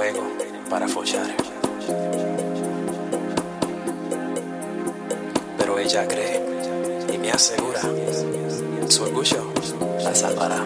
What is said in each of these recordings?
fuego para follar. Pero ella cree y me asegura, su orgullo la salvará.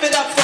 give it up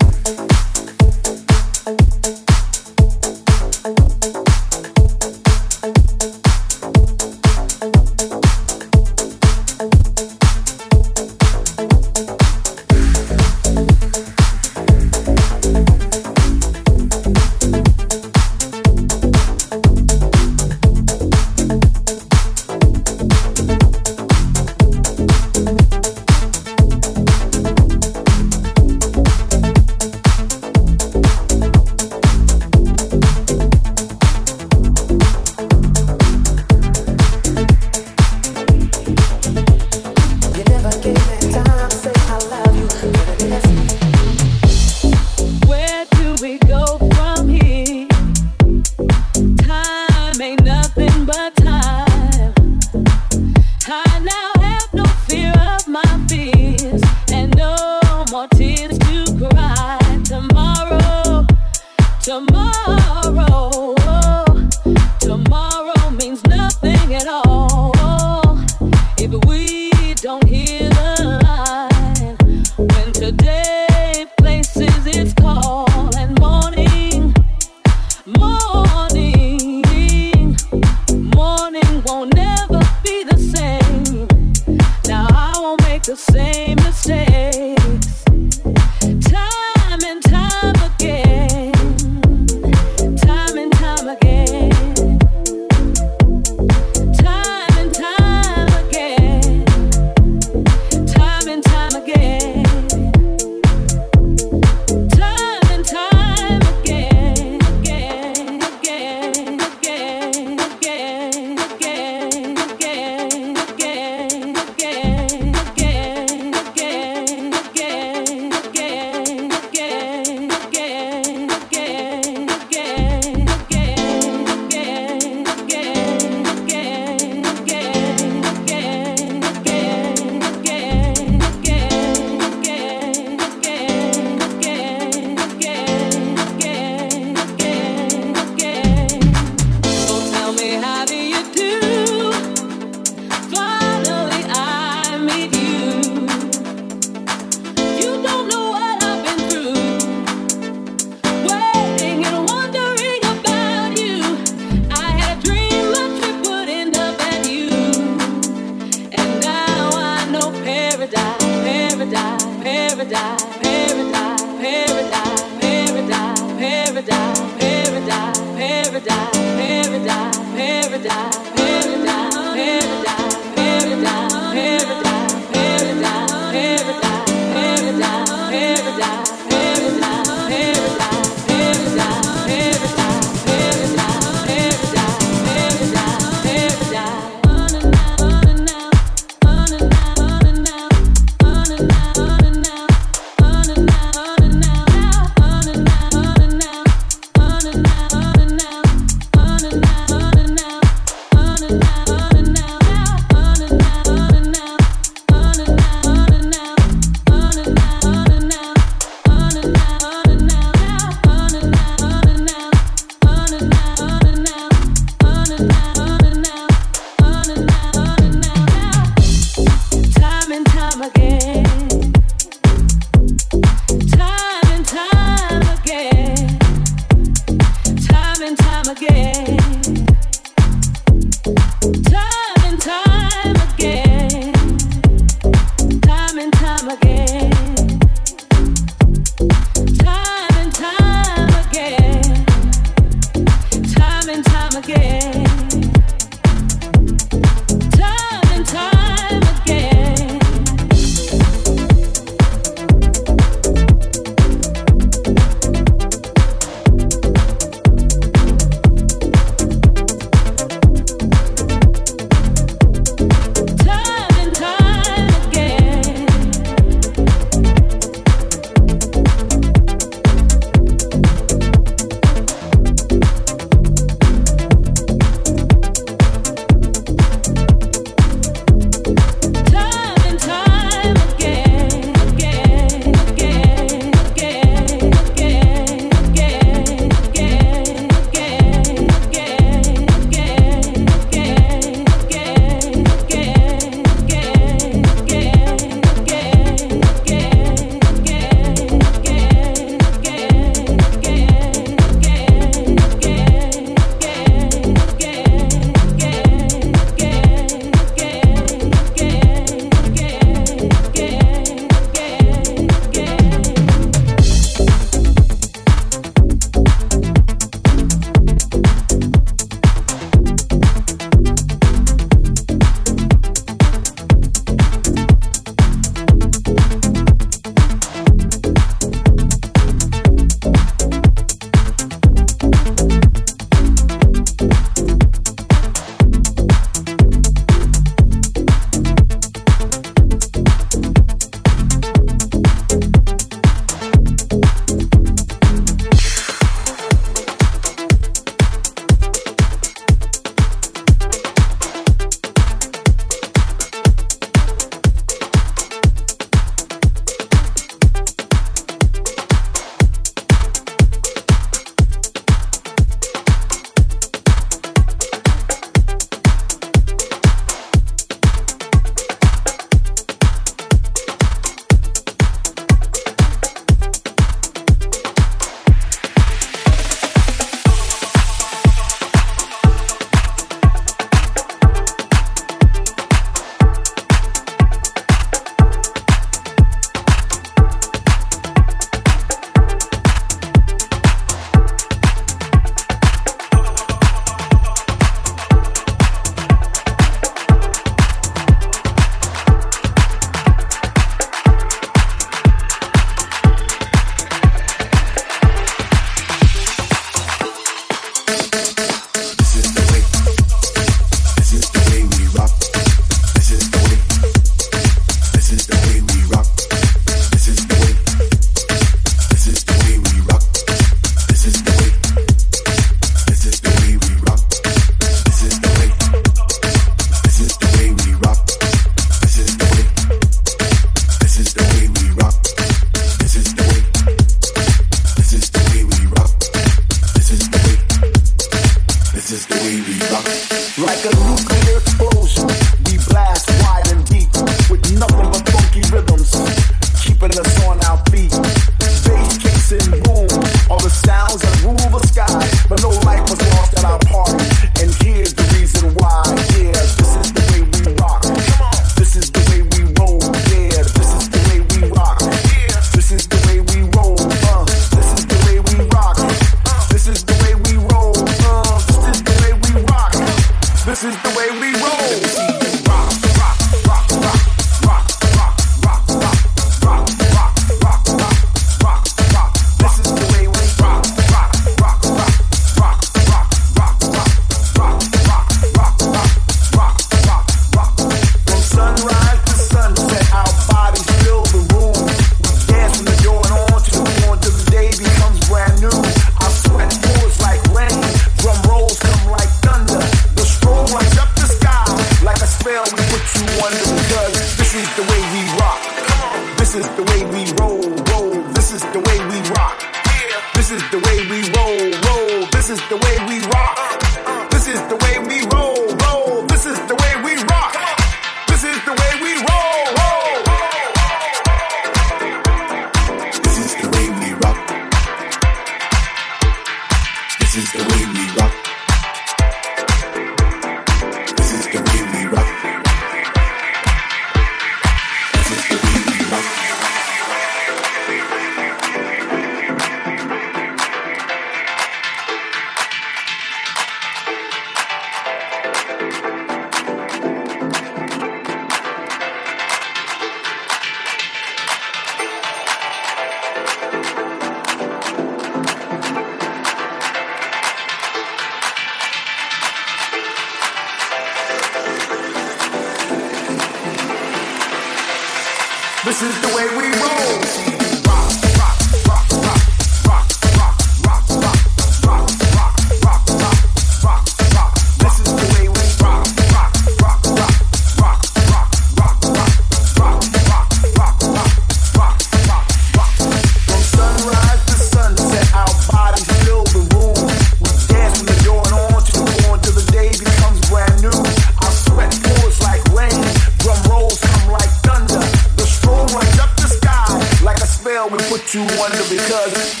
you wonder because